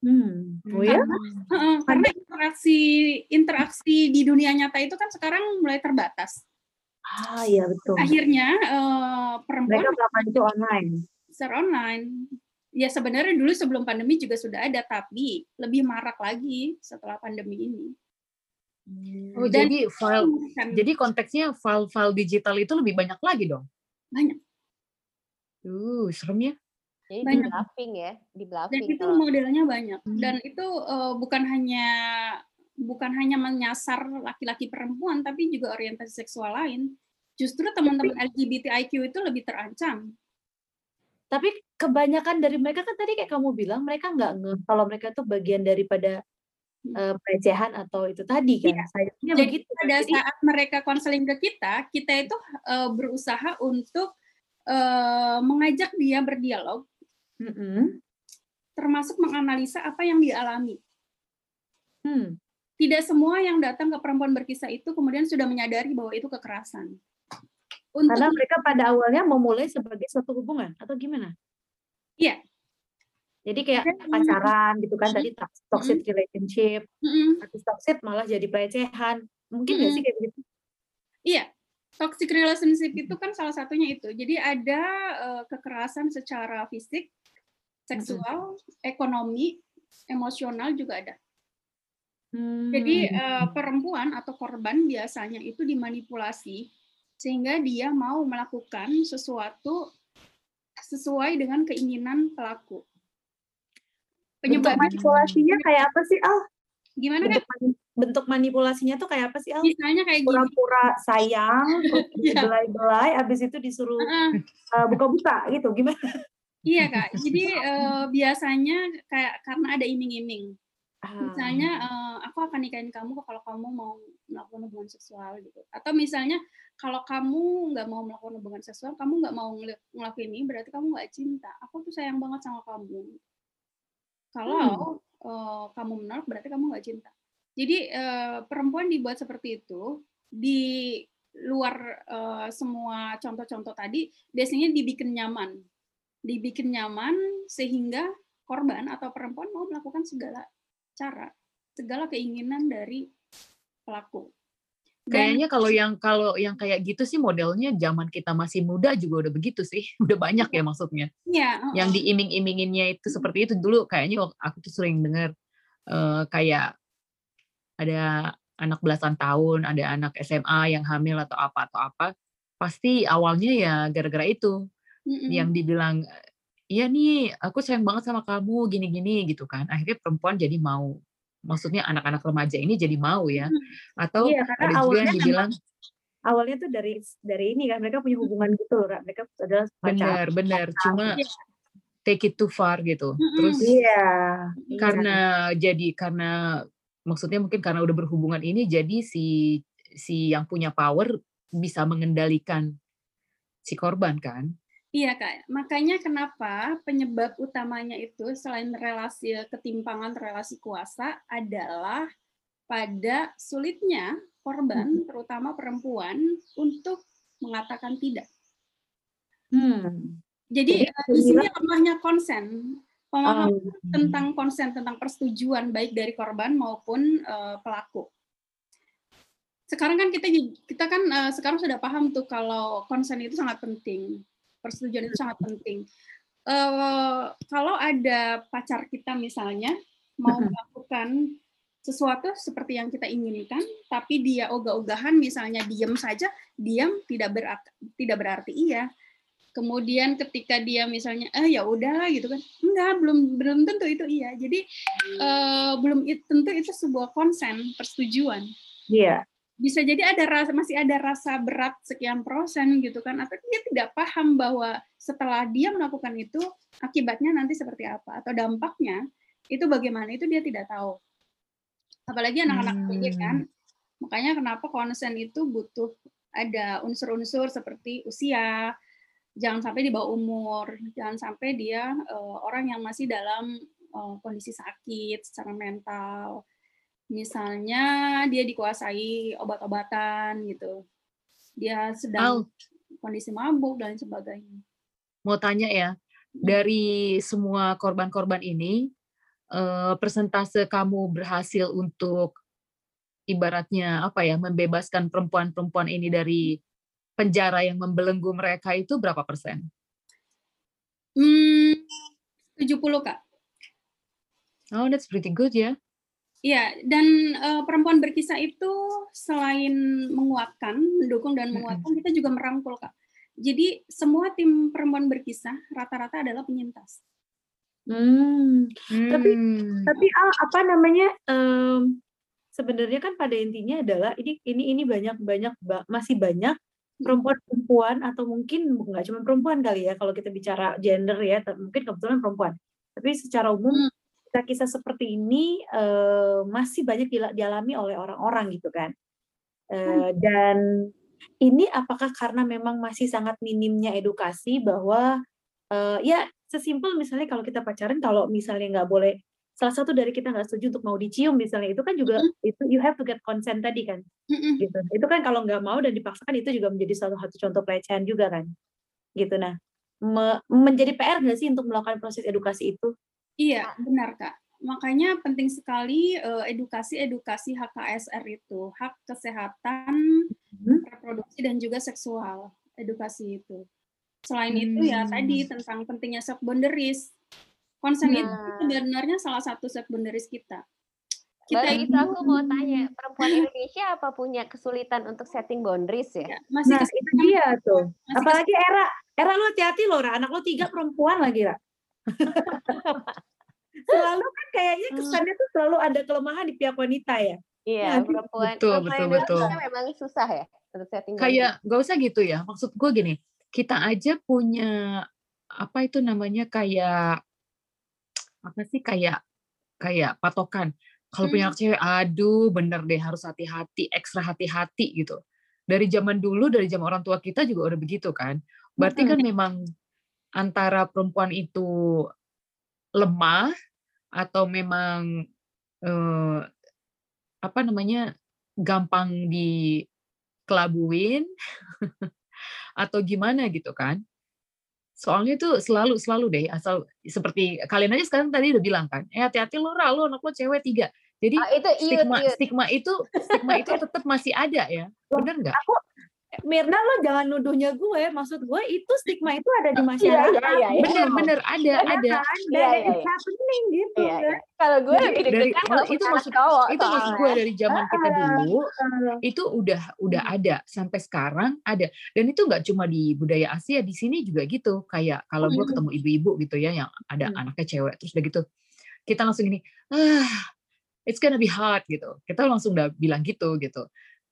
Hmm. Oh ya? Heeh, karena interaksi interaksi di dunia nyata itu kan sekarang mulai terbatas. Ah, iya betul. Akhirnya eh, perempuan Mereka melakukan itu online. secara online. Ya sebenarnya dulu sebelum pandemi juga sudah ada, tapi lebih marak lagi setelah pandemi ini. Oh, Dan- jadi file Kan jadi konteksnya file-file digital itu lebih banyak lagi dong. banyak. Uh, serem ya. Jadi di Banyak. bluffing ya, di Dan bluffing itu kalau modelnya banyak. Hmm. Dan itu eh, bukan hanya bukan hanya menyasar laki-laki perempuan, tapi juga orientasi seksual lain. Justru teman-teman LGBTIQ itu lebih terancam. Tapi kebanyakan dari mereka kan tadi kayak kamu bilang mereka nggak ngeh kalau mereka tuh bagian daripada eh, pelecehan atau itu tadi kan. Sayangnya Jadi begitu. pada Jadi, saat mereka konseling ke kita, kita itu eh, berusaha untuk eh, mengajak dia berdialog, Mm-mm. termasuk menganalisa apa yang dia alami. Hmm. Tidak semua yang datang ke perempuan berkisah itu kemudian sudah menyadari bahwa itu kekerasan. Untuk Karena mereka pada awalnya memulai sebagai suatu hubungan atau gimana? Iya. Jadi kayak Ada- pacaran gitu kan tadi tox- toxic relationship, Mm-mm. habis toxic malah jadi pelecehan. Mungkin nggak sih kayak gitu? Iya, toxic relationship itu kan salah satunya itu. Jadi ada eh, kekerasan secara fisik, seksual, ekonomi, emosional juga ada. Jadi Hmm. eh, perempuan atau korban biasanya itu dimanipulasi sehingga dia mau melakukan sesuatu sesuai dengan keinginan pelaku. Bentuk Penyebabnya manipulasinya kayak apa sih Al? gimana Bentuk, kan? bentuk manipulasinya tuh kayak apa sih Al? Misalnya kayak gini. Pura-pura sayang, Iya. belai-belai, abis itu disuruh Heeh. uh, buka-buka gitu. Gimana? Iya kak. Jadi eh, biasanya kayak karena ada iming-iming. Ah. misalnya eh, aku akan nikahin kamu kalau kamu mau melakukan hubungan seksual gitu atau misalnya kalau kamu nggak mau melakukan hubungan seksual kamu nggak mau ngel- ngelakuin ini berarti kamu nggak cinta aku tuh sayang banget sama kamu kalau eh, kamu menolak berarti kamu nggak cinta. Jadi eh, perempuan dibuat seperti itu di luar eh, semua contoh-contoh tadi biasanya dibikin nyaman. Dibikin nyaman sehingga korban atau perempuan mau melakukan segala cara, segala keinginan dari pelaku. Kayaknya kalau yang kalau yang kayak gitu sih modelnya zaman kita masih muda juga udah begitu sih. Udah banyak ya maksudnya. ya, heeh. Yang diiming-iminginnya itu seperti itu dulu kayaknya aku tuh sering dengar eh, kayak ada anak belasan tahun, ada anak SMA yang hamil atau apa atau apa. Pasti awalnya ya gara-gara itu Mm-mm. yang dibilang iya nih aku sayang banget sama kamu gini-gini gitu kan. Akhirnya perempuan jadi mau. Maksudnya anak-anak remaja ini jadi mau ya. Atau Iya, karena ada juga awalnya yang dibilang Awalnya tuh dari dari ini kan mereka punya hubungan gitu loh, mereka adalah benar benar cuma Iya. take it too far gitu. Terus Iya. karena jadi karena maksudnya mungkin karena udah berhubungan ini jadi si si yang punya power bisa mengendalikan si korban kan. Iya kak, makanya kenapa penyebab utamanya itu selain relasi ketimpangan relasi kuasa adalah pada sulitnya korban, terutama perempuan, untuk mengatakan tidak. Hmm. Jadi Jadi bisa di sini lemahnya konsen, pemahaman oh, tentang konsen, tentang persetujuan baik dari korban maupun uh, pelaku. Sekarang kan kita kita kan uh, sekarang sudah paham tuh kalau konsen itu sangat penting, persetujuan itu sangat penting. Uh, kalau ada pacar kita misalnya mau melakukan sesuatu seperti yang kita inginkan, tapi dia ogah-ogahan misalnya diam saja, diam tidak berarti tidak berarti iya. Kemudian ketika dia misalnya eh ya udahlah gitu kan. Enggak, belum belum tentu itu iya. Jadi eh, belum tentu itu sebuah konsen, persetujuan. Iya. Bisa jadi ada rasa masih ada rasa berat sekian persen gitu kan atau dia tidak paham bahwa setelah dia melakukan itu akibatnya nanti seperti apa atau dampaknya itu bagaimana itu dia tidak tahu. Apalagi anak-anak ini kan. Hmm. Makanya kenapa konsen itu butuh ada unsur-unsur seperti usia, jangan sampai di bawah umur, jangan sampai dia eh, orang yang masih dalam eh, kondisi sakit secara mental. Misalnya dia dikuasai obat-obatan gitu. Dia Al, sedang kondisi mabuk dan sebagainya. mau tanya ya, dari semua korban-korban ini, eh, persentase kamu berhasil untuk ibaratnya apa ya, membebaskan perempuan-perempuan ini dari penjara yang membelenggu mereka itu berapa persen? Hmm, 70 Kak. Oh, that's pretty good ya. Iya, dan eh, perempuan berkisah itu selain menguatkan, mendukung dan menguatkan, kita juga merangkul, Kak. Jadi semua tim perempuan berkisah rata-rata adalah penyintas. Hmm. Tapi Hmm. tapi Al, apa namanya? em, sebenarnya kan pada intinya adalah ini ini ini banyak banyak ba- masih banyak perempuan-perempuan atau mungkin nggak cuma perempuan kali ya kalau kita bicara gender ya, tapi mungkin kebetulan perempuan. Tapi secara umum Hmm. Kisah-kisah seperti ini eh, masih banyak dialami oleh orang-orang gitu kan. Eh, dan ini apakah karena memang masih sangat minimnya edukasi bahwa eh, ya sesimpel misalnya kalau kita pacaran kalau misalnya nggak boleh salah satu dari kita nggak setuju untuk mau dicium misalnya itu kan juga itu you have to get consent tadi kan. Mm-mm. gitu. Itu kan kalau nggak mau dan dipaksakan itu juga menjadi salah satu contoh pelecehan juga kan. Gitu. Nah me- menjadi PR nggak sih untuk melakukan proses edukasi itu Iya, benar Kak. Makanya penting sekali eh, edukasi-edukasi HKSR itu, hak kesehatan Hmm. reproduksi dan juga seksual, edukasi itu. Selain itu ya Hmm. tadi tentang pentingnya self boundaries. Konsen itu Nah. sebenarnya salah satu self boundaries kita. Kita Baru itu itu aku mau tanya, perempuan Indonesia apa punya kesulitan untuk setting boundaries ya? ya, masih nah itu dia tuh masih apalagi era era lo hati-hati loh Ra. anak lo tiga perempuan lagi Ra. selalu kan kayaknya kesannya tuh selalu ada kelemahan di pihak wanita ya Iya, Nah, perempuan betul, perempuan betul, Indonesia betul. memang susah ya untuk setting boundaries. Kayak gak usah gitu ya. Maksud gue gini, kita aja punya apa itu namanya kayak apa sih kayak kayak patokan. Kalau punya Hmm. anak cewek, aduh bener deh harus hati-hati, ekstra hati-hati gitu. Dari zaman dulu, dari zaman orang tua kita juga udah begitu kan. Berarti kan memang antara perempuan itu lemah atau memang eh, apa namanya gampang dikelabuin atau gimana gitu kan. Soalnya itu selalu selalu deh asal seperti kalian aja sekarang tadi udah bilang kan, eh hati-hati lo Ra, lo anak lo cewek tiga. Jadi Ah, itu iut, stigma iut. stigma itu stigma itu tetap masih ada ya, bener nggak? aku Mirna lo jangan nuduhnya gue maksud gue itu stigma itu ada di Iya, masyarakat iya, iya, iya. Bener bener ada Ya ada. kan? Iya, Dan iya, iya. happening gitu Iya, kan. iya. Kalau gue Dari lebih dari kalau itu maksud cowok itu maksud gue dari zaman kita dulu itu udah udah ada sampai sekarang ada dan itu nggak cuma di budaya Asia di sini juga gitu kayak kalau gue Hmm. ketemu ibu-ibu gitu ya yang ada Hmm. anaknya cewek terus udah gitu kita langsung gini ah it's gonna be hard gitu kita langsung udah bilang gitu gitu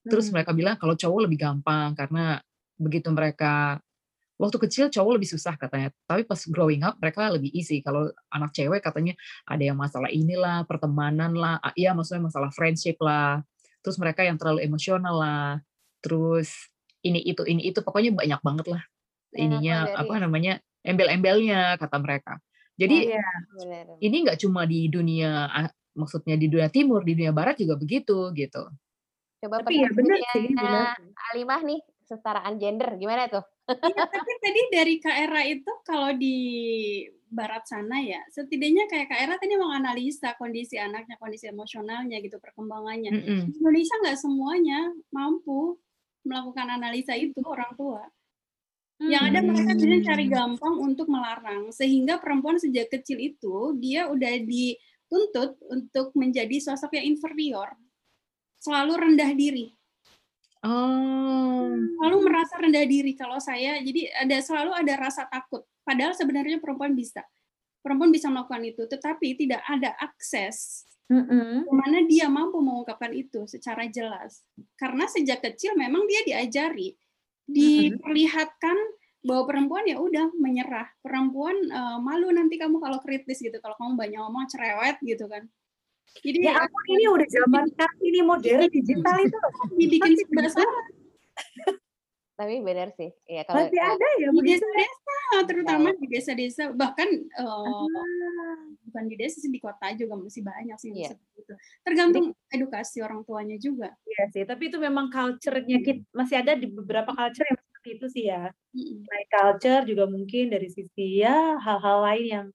terus Hmm. mereka bilang kalau cowok lebih gampang karena begitu mereka waktu kecil cowok lebih susah katanya tapi pas growing up mereka lebih easy kalau anak cewek katanya ada yang masalah inilah pertemanan lah ah, iya maksudnya masalah friendship lah terus mereka yang terlalu emosional lah terus ini itu ini itu pokoknya banyak banget lah Ya, ininya dari- apa namanya embel-embelnya kata mereka jadi. Bener. ini nggak cuma di dunia ah, maksudnya di dunia timur di dunia barat juga begitu gitu Coba Tapi ya benar sih, benar. Alimah nih, kesetaraan gender gimana tuh? Iya, tapi tadi dari Kak Era itu kalau di barat sana ya, setidaknya kayak Kak Era tadi menganalisa kondisi anaknya, kondisi emosionalnya gitu, perkembangannya. Mm-mm. Di Indonesia nggak semuanya mampu melakukan analisa itu orang tua. Yang ada mereka biasanya cari gampang untuk melarang, sehingga perempuan sejak kecil itu dia udah dituntut untuk menjadi sosok yang inferior, selalu rendah diri. Oh. selalu merasa rendah diri kalau saya. Jadi ada selalu ada rasa takut. Padahal sebenarnya perempuan bisa. Perempuan bisa melakukan itu tetapi tidak ada akses Mm-mm. mana dia mampu mengungkapkan itu secara jelas. Karena sejak kecil memang dia diajari. Diperlihatkan bahwa perempuan ya udah menyerah. Perempuan eh, malu nanti kamu kalau kritis gitu. Kalau kamu banyak ngomong cerewet gitu kan jadi Ya ampun ini udah zaman sekarang ini modern digital itu dibikin serba salah Tapi benar sih. Ya kalau Masih ada ya di desa-desa terutama di desa-desa bahkan eh, Ah. bukan di desa sih di kota juga masih banyak sih yang Iya. seperti itu tergantung edukasi orang tuanya juga Iya sih, tapi itu memang culture-nya kita masih ada di beberapa culture yang seperti itu sih ya. Mm-mm. Selain culture juga mungkin dari sisi ya hal-hal lain yang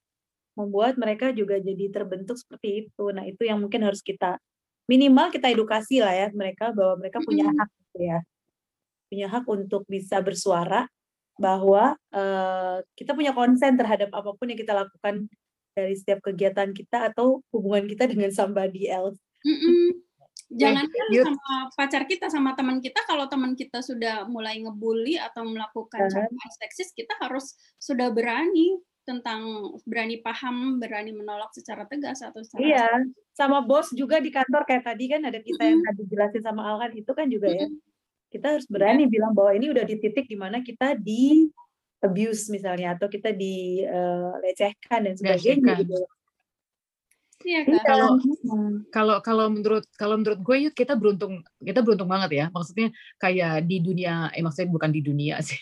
membuat mereka juga jadi terbentuk seperti itu. Nah, itu yang mungkin harus kita minimal kita edukasi lah ya mereka bahwa mereka punya hak gitu ya. Punya hak untuk bisa bersuara bahwa eh, kita punya konsen terhadap apa pun yang kita lakukan dari setiap kegiatan kita atau hubungan kita dengan somebody else. Jangan kan Yud. sama pacar kita sama teman kita kalau teman kita sudah mulai ngebully atau melakukan Kan. candaan seksis kita harus sudah berani tentang berani paham berani menolak secara tegas atau secara Iya, sama bos juga di kantor kayak tadi kan ada kita yang tadi jelasin sama Al kan itu kan juga ya. Kita harus berani bilang bahwa ini udah di titik di mana kita di abuse misalnya atau kita dilecehkan dan sebagainya Lecehkan. gitu. iya Iya. kan Kalau kalau kalau menurut kalau menurut gue Yud, kita beruntung kita beruntung banget ya. Maksudnya kayak di dunia eh maksudnya bukan di dunia sih.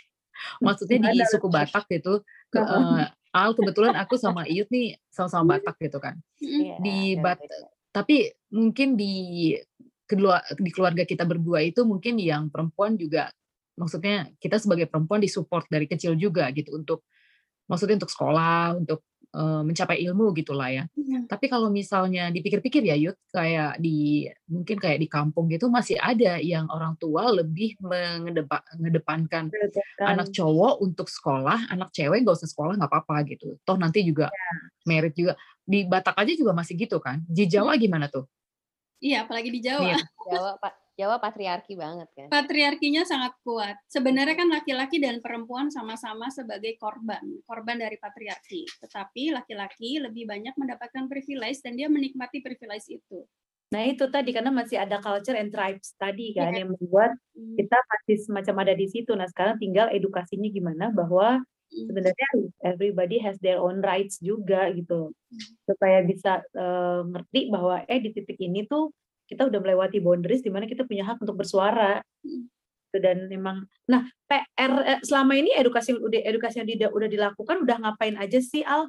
Maksudnya di suku Batak gitu. Ke, Heeh. Al kebetulan aku sama Iyut nih sama-sama Batak gitu kan. Mm-mm. Iya, Di benar, Bat benar. tapi mungkin di kedua di keluarga kita berdua itu mungkin yang perempuan juga maksudnya kita sebagai perempuan disupport dari kecil juga gitu untuk maksudnya untuk sekolah untuk eh, mencapai ilmu gitulah ya. Iya. tapi kalau misalnya dipikir-pikir ya Yud kayak di mungkin kayak di kampung gitu masih ada yang orang tua lebih mengedepa- mengedepankan Kan. anak cowok untuk sekolah anak cewek gak usah sekolah nggak apa-apa gitu. Toh nanti juga merit juga. Di Batak aja juga masih gitu kan? Di Jawa gimana tuh? Iya apalagi di Jawa. Mir. Jawa Pak Jawa patriarki banget kan. patriarkinya sangat kuat. Sebenarnya kan laki-laki dan perempuan sama-sama sebagai korban, korban dari patriarki. Tetapi laki-laki lebih banyak mendapatkan privilege dan dia menikmati privilege itu. Nah itu tadi karena masih ada culture and tribes tadi kan Iya. yang membuat Hmm, kita masih semacam ada di situ. Nah sekarang tinggal edukasinya gimana bahwa hmm, sebenarnya everybody has their own rights juga gitu supaya bisa eh, ngerti bahwa eh di titik ini tuh kita udah melewati boundaries di mana kita punya hak untuk bersuara Hmm. Gitu, dan memang nah PR eh, selama ini edukasi edukasi yang tidak udah dilakukan udah ngapain aja sih Al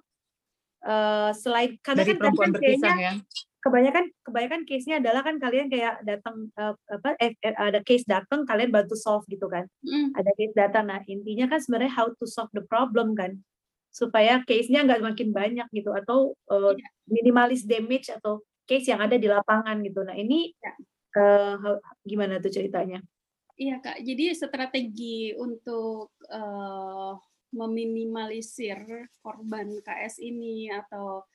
Eh, selain karena dari kan kan kayaknya ya kebanyakan kebanyakan case-nya adalah kan kalian kayak datang eh, apa eh, ada case datang kalian bantu solve gitu kan hmm, ada case datang. Nah, intinya kan sebenarnya how to solve the problem kan. Supaya case-nya nggak makin banyak gitu atau uh, Iya. minimalis damage atau case yang ada di lapangan gitu. Nah, ini Ya. how- gimana tuh ceritanya? Iya kak. Jadi strategi untuk eh, meminimalisir korban KS ini atau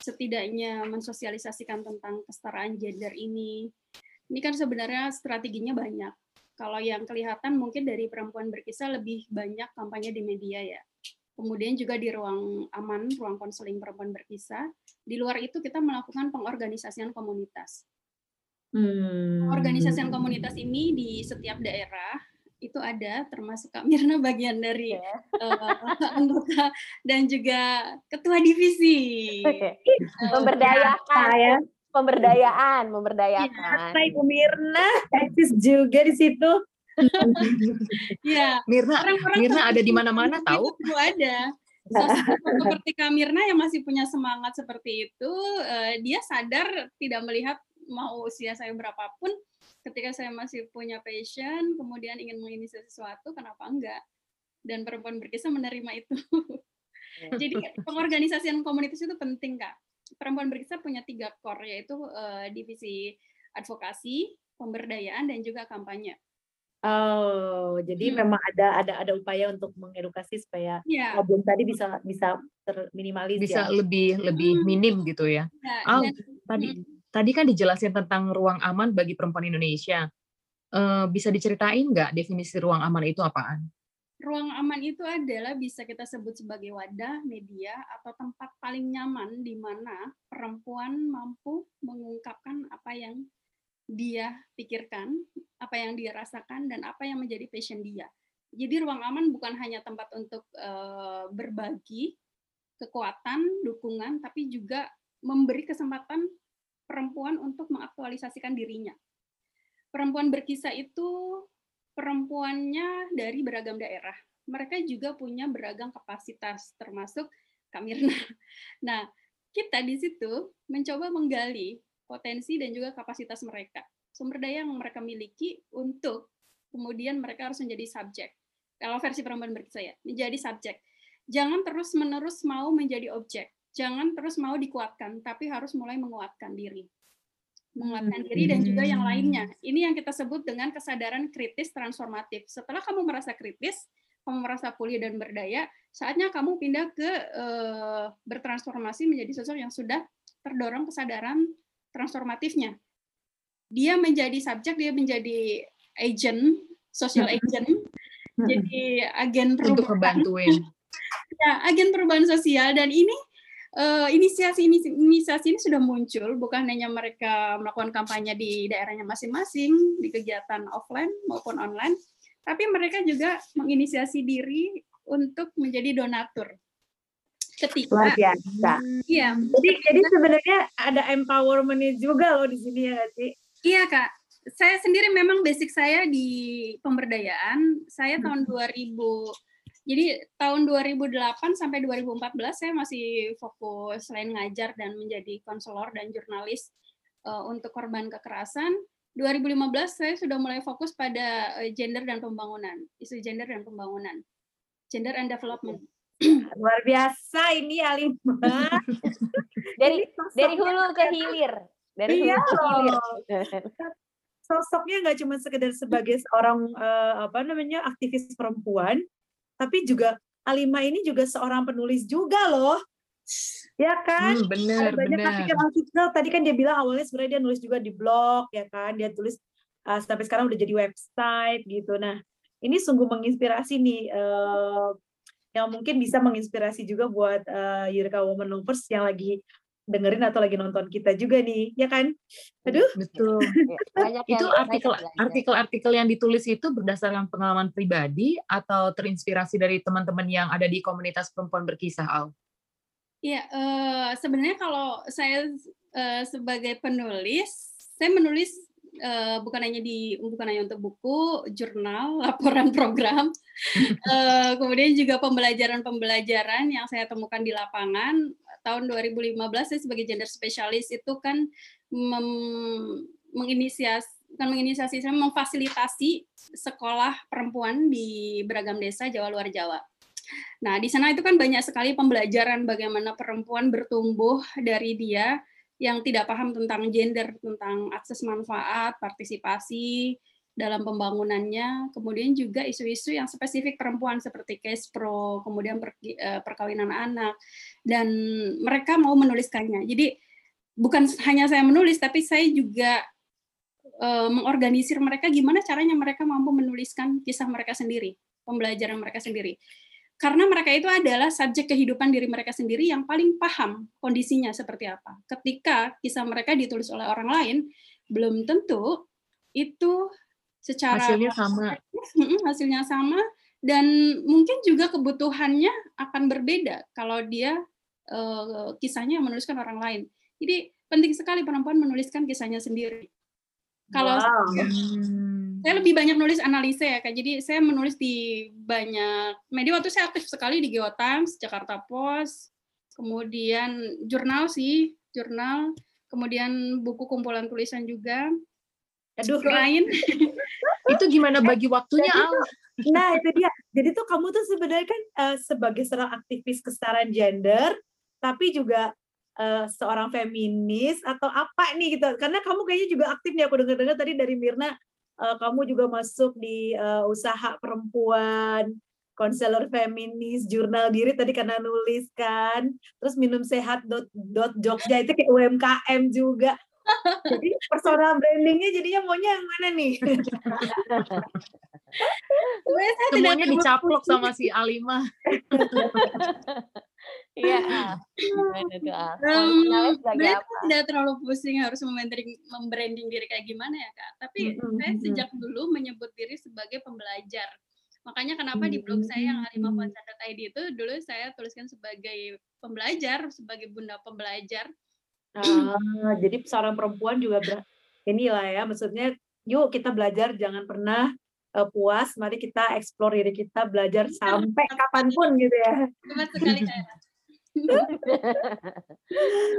setidaknya mensosialisasikan tentang kesetaraan gender ini, ini kan sebenarnya strateginya banyak. Kalau yang kelihatan mungkin dari perempuan berkisah lebih banyak kampanye di media ya. Kemudian juga di ruang aman, ruang konseling perempuan berkisah. Di luar itu kita melakukan pengorganisasian komunitas. Hmm. Organisasian komunitas ini di setiap daerah itu ada, termasuk Kak Mirna bagian dari Ya. eh, anggota dan juga ketua divisi. Oke. Eh, Memberdayakan, Saya, pemberdayaan, memberdayakan. saya Ibu Mirna, eksis juga di situ. Ya, Mirna orang-orang Mirna ada di mana-mana itu tahu ada. Sosok seperti Kak Mirna yang masih punya semangat seperti itu, eh, dia sadar tidak melihat mau usia saya berapapun, ketika saya masih punya passion, kemudian ingin menginisiasi sesuatu, kenapa enggak? dan perempuan berkisah menerima itu. Jadi pengorganisasian komunitas itu penting kak. Perempuan berkisah punya tiga core yaitu uh, divisi advokasi, pemberdayaan dan juga kampanye. Oh, jadi hmm. memang ada ada ada upaya untuk mengedukasi supaya yeah. problem tadi bisa bisa terminimalis bisa ya. lebih lebih hmm. minim gitu ya. oh, dan, tadi hmm. tadi kan dijelasin tentang ruang aman bagi perempuan Indonesia. Uh, bisa diceritain nggak definisi ruang aman itu apaan? Ruang aman itu adalah bisa kita sebut sebagai wadah, media, atau tempat paling nyaman di mana perempuan mampu mengungkapkan apa yang dia pikirkan, apa yang dia rasakan, dan apa yang menjadi passion dia. Jadi ruang aman bukan hanya tempat untuk uh, berbagi kekuatan, dukungan, tapi juga memberi kesempatan perempuan untuk mengaktualisasikan dirinya. Perempuan berkisah itu perempuannya dari beragam daerah. Mereka juga punya beragam kapasitas, termasuk Kak Mirna. Nah, kita di situ mencoba menggali potensi dan juga kapasitas mereka. Sumber daya yang mereka miliki untuk kemudian mereka harus menjadi subjek. Kalau versi perempuan berkisah ya, menjadi subjek. Jangan terus-menerus mau menjadi objek. Jangan terus mau dikuatkan, tapi harus mulai menguatkan diri menguatkan diri dan juga yang lainnya. Ini yang kita sebut dengan kesadaran kritis transformatif. Setelah kamu merasa kritis, kamu merasa pulih dan berdaya, saatnya kamu pindah ke uh, bertransformasi menjadi sosok yang sudah terdorong kesadaran transformatifnya. Dia menjadi subjek, dia menjadi agent, social agent, jadi agen perubahan. Untuk membantuin. ya, agen perubahan sosial dan ini uh, inisiasi inisiasi ini sudah muncul bukan hanya mereka melakukan kampanye di daerahnya masing-masing di kegiatan offline maupun online, tapi mereka juga menginisiasi diri untuk menjadi donatur. Ketika luar biasa. Iya. Jadi jadi sebenarnya ada empowerment juga loh di sini ya sih? Iya kak. Saya sendiri memang basic saya di pemberdayaan. Saya tahun 2000 jadi tahun 2008 sampai 2014 saya masih fokus selain ngajar dan menjadi konselor dan jurnalis uh, untuk korban kekerasan. 2015 saya sudah mulai fokus pada uh, gender dan pembangunan, isu gender dan pembangunan, gender and development. Luar biasa ini Alimah. dari dari hulu ke hilir. Dari iya hulu ke hilir. Sosoknya nggak cuma sekedar sebagai seorang uh, apa namanya aktivis perempuan, tapi juga Alima ini juga seorang penulis juga loh. Ya kan? Hmm, bener, banyak artikel-artikel. Tadi kan dia bilang awalnya sebenarnya dia nulis juga di blog, ya kan? Dia tulis uh, sampai sekarang udah jadi website gitu. Nah, ini sungguh menginspirasi nih. Uh, yang mungkin bisa menginspirasi juga buat uh, Yurika Woman Lovers yang lagi dengerin atau lagi nonton kita juga nih, ya kan? Aduh. Betul. Banyak itu artikel artikel-artikel yang ditulis itu berdasarkan pengalaman pribadi atau terinspirasi dari teman-teman yang ada di komunitas perempuan berkisah, Al? Iya, uh, sebenarnya kalau saya uh, sebagai penulis, saya menulis uh, bukan hanya di bukan hanya untuk buku, jurnal, laporan program, uh, kemudian juga pembelajaran-pembelajaran yang saya temukan di lapangan. Tahun 2015 saya sebagai gender spesialis itu kan menginisiasi bukan menginisiasi saya memfasilitasi sekolah perempuan di beragam desa Jawa luar Jawa. Nah, di sana itu kan banyak sekali pembelajaran bagaimana perempuan bertumbuh dari dia yang tidak paham tentang gender, tentang akses manfaat, partisipasi, dalam pembangunannya, kemudian juga isu-isu yang spesifik perempuan seperti case pro, kemudian per, eh, perkawinan anak, dan mereka mau menuliskannya. Jadi bukan hanya saya menulis, tapi saya juga uh, mengorganisir mereka gimana caranya mereka mampu menuliskan kisah mereka sendiri, pembelajaran mereka sendiri. Karena mereka itu adalah subjek kehidupan diri mereka sendiri yang paling paham kondisinya seperti apa. Ketika kisah mereka ditulis oleh orang lain, belum tentu itu secara hasilnya sama hasilnya sama dan mungkin juga kebutuhannya akan berbeda kalau dia uh, kisahnya menuliskan orang lain jadi penting sekali perempuan menuliskan kisahnya sendiri kalau wow. Saya lebih banyak nulis analisa ya kak jadi saya menulis di banyak media waktu saya aktif sekali di Geotimes Jakarta Post kemudian jurnal sih jurnal kemudian buku kumpulan tulisan juga Aduh, lain. itu gimana bagi waktunya, Al? Nah, itu dia. jadi tuh kamu tuh sebenarnya kan uh, sebagai seorang aktivis kesetaraan gender, tapi juga uh, seorang feminis atau apa nih gitu? Karena kamu kayaknya juga aktif nih aku dengar-dengar tadi dari Mirna, uh, kamu juga masuk di uh, usaha perempuan, konselor feminis, jurnal diri tadi karena nulis kan, terus minum sehat dot, dot Jogja itu kayak UMKM juga. Jadi personal brandingnya jadinya maunya yang mana nih? Semuanya dicaplok sama si Alima. Iya. Gimana tuh tidak terlalu pusing harus membranding, membranding diri kayak gimana ya kak. Tapi saya sejak dulu menyebut diri sebagai pembelajar. Makanya kenapa di blog saya yang alimafonsat.id itu dulu saya tuliskan sebagai pembelajar, sebagai bunda pembelajar Ah, jadi seorang perempuan juga ber inilah ya, maksudnya yuk kita belajar jangan pernah, uh, puas, mari kita explore diri kita, belajar iya, sampai kapan pun gitu ya. Hebat sekali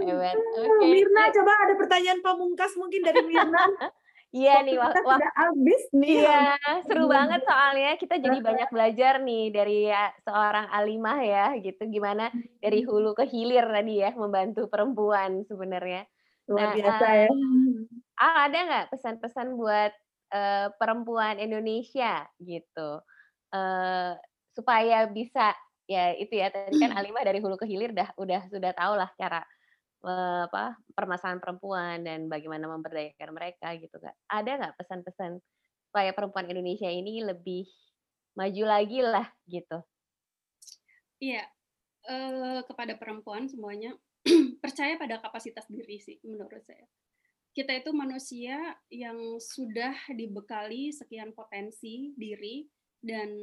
Hebat, oke. Mirna coba ada pertanyaan pamungkas mungkin dari Mirna? Iya nih, wah, wah habis nih. Iya, seru banget soalnya kita jadi banyak belajar nih dari ya, seorang alimah ya, gitu. Gimana dari hulu ke hilir tadi ya, membantu perempuan sebenarnya. Luar nah, biasa uh, ya. Ah, ada nggak pesan-pesan buat uh, perempuan Indonesia gitu, uh, supaya bisa ya itu ya tadi kan alimah dari hulu ke hilir dah udah sudah tahu lah cara apa, permasalahan perempuan dan bagaimana memberdayakan mereka gitu Kak. Ada nggak pesan-pesan supaya perempuan Indonesia ini lebih maju lagi lah gitu? Iya, uh, kepada perempuan semuanya percaya pada kapasitas diri sih menurut saya. Kita itu manusia yang sudah dibekali sekian potensi diri dan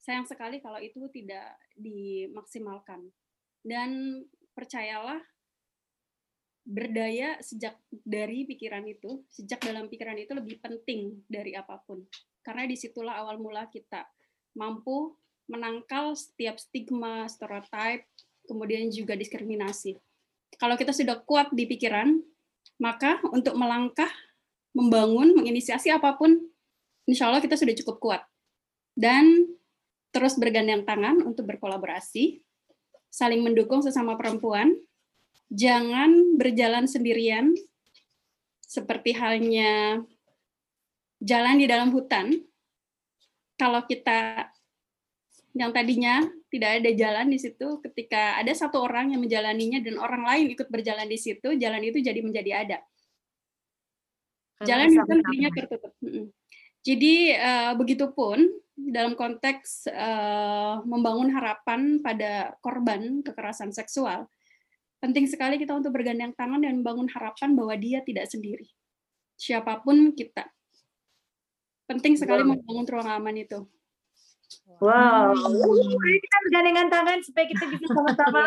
sayang sekali kalau itu tidak dimaksimalkan. Dan percayalah berdaya sejak dari pikiran itu, sejak dalam pikiran itu lebih penting dari apa pun. Karena di situlah awal mula kita mampu menangkal setiap stigma, stereotype, kemudian juga diskriminasi. Kalau kita sudah kuat di pikiran, maka untuk melangkah, membangun, menginisiasi apa pun, insya Allah kita sudah cukup kuat. Dan terus bergandeng tangan untuk berkolaborasi, saling mendukung sesama perempuan, jangan berjalan sendirian seperti halnya jalan di dalam hutan. Kalau kita yang tadinya tidak ada jalan di situ, ketika ada satu orang yang menjalaninya dan orang lain ikut berjalan di situ, jalan itu jadi menjadi ada. Jalan itu tadinya tertutup. Jadi uh, begitupun dalam konteks uh, membangun harapan pada korban kekerasan seksual, Penting sekali kita untuk bergandeng tangan dan membangun harapan bahwa dia tidak sendiri. Siapa pun kita. Penting sekali wow. membangun ruang aman itu. Wow, Mari kita bergandengan tangan supaya kita bisa sama-sama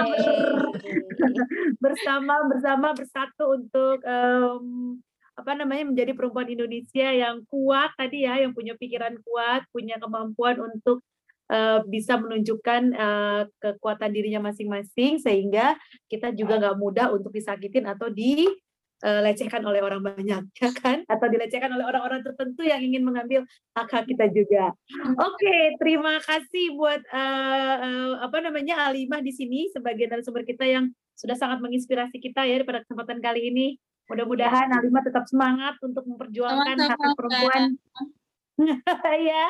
bersama bersama bersatu untuk um, apa namanya menjadi perempuan Indonesia yang kuat tadi ya, yang punya pikiran kuat, punya kemampuan untuk uh, bisa menunjukkan uh, kekuatan dirinya masing-masing sehingga kita juga nggak mudah untuk disakitin atau di lecehkan oleh orang banyak ya kan atau dilecehkan oleh orang-orang tertentu yang ingin mengambil hak hak kita juga. Oke, okay, terima kasih buat uh, uh, apa namanya Alimah di sini sebagai narasumber kita yang sudah sangat menginspirasi kita ya pada kesempatan kali ini. Mudah-mudahan Alimah tetap semangat untuk memperjuangkan hak perempuan ya.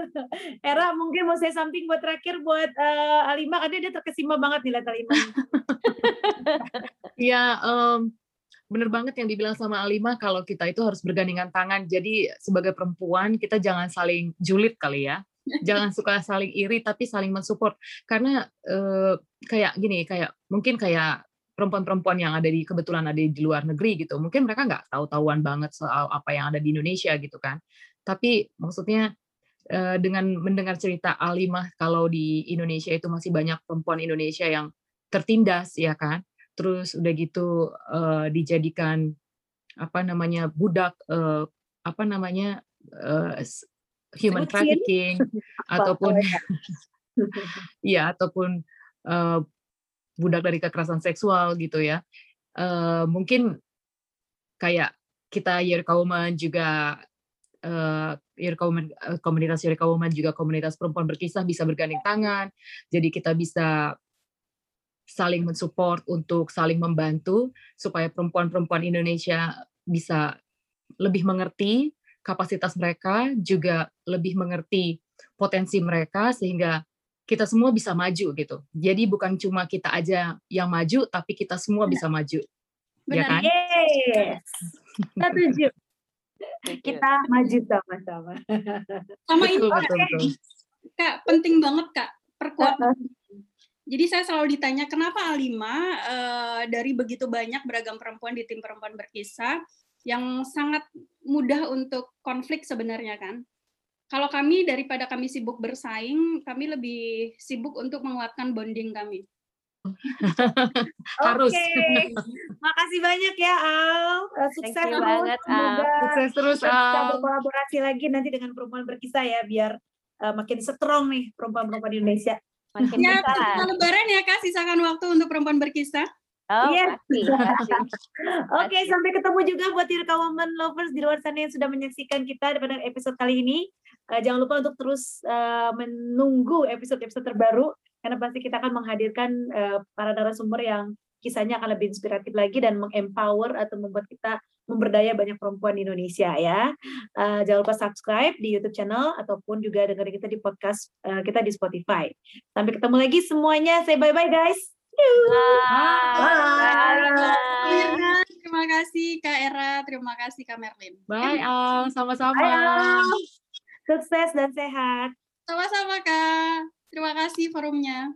Era mungkin mau saya samping buat terakhir buat uh, Alima karena dia terkesima banget nih lihat Alima. Iya, um, bener banget yang dibilang sama Alima kalau kita itu harus bergandingan tangan. Jadi sebagai perempuan kita jangan saling julid kali ya. Jangan suka saling iri tapi saling mensupport. Karena uh, kayak gini, kayak mungkin kayak perempuan-perempuan yang ada di kebetulan ada di luar negeri gitu. Mungkin mereka nggak tahu-tahuan banget soal apa yang ada di Indonesia gitu kan. Tapi maksudnya eh, dengan mendengar cerita Alimah kalau di Indonesia itu masih banyak perempuan Indonesia yang tertindas ya kan. Terus udah gitu uh, dijadikan apa namanya budak uh, apa namanya uh, human trafficking ataupun ya? Ataupun uh, budak dari kekerasan seksual gitu ya uh, mungkin kayak kita Yerkauman juga uh, Eureka Women, eh, komunitas Women juga komunitas perempuan berkisah bisa bergandeng tangan. Jadi kita bisa saling mensupport untuk saling membantu supaya perempuan-perempuan Indonesia bisa lebih mengerti kapasitas mereka, juga lebih mengerti potensi mereka sehingga kita semua bisa maju gitu. Jadi bukan cuma kita aja yang maju, tapi kita semua bisa maju. Ya Benar. kan? Yes. Setuju. Kita maju sama-sama. Sama ini Betul, Kak, betul, betul. Kak, penting banget Kak, perkuat. Jadi saya selalu ditanya kenapa Alima eh, dari begitu banyak beragam perempuan di tim perempuan berkisah yang sangat mudah untuk konflik sebenarnya kan. Kalau kami daripada kami sibuk bersaing, kami lebih sibuk untuk menguatkan bonding kami. Harus. Oke. Makasih banyak ya Al. Sukses Thank you terus. banget, Al. Sukses terus, kita Al. berkolaborasi lagi nanti dengan perempuan berkisah ya biar eh, makin strong nih perempuan-perempuan di Indonesia. Makin Ya, setelah lebaran ya Kak, sisakan waktu untuk perempuan berkisah. Oh, Iya. pasti, pasti. Oke, sampai ketemu juga buat Tirka Woman Lovers di luar sana yang sudah menyaksikan kita pada episode kali ini. Eh, jangan lupa untuk terus eh, menunggu episode-episode terbaru karena pasti kita akan menghadirkan eh, para narasumber yang kisahnya akan lebih inspiratif lagi dan mengempower atau membuat kita memberdaya banyak perempuan di Indonesia ya. Eh, jangan lupa subscribe di YouTube channel ataupun juga dengerin kita di podcast eh, kita di Spotify. Sampai ketemu lagi semuanya. Say bye-bye guys. Bye. Bye. Mirna, terima kasih Kak Era, terima kasih Kak Merlin. Bye, Al. Sama-sama. Sukses dan sehat. Sama-sama Kak. Terima kasih forumnya.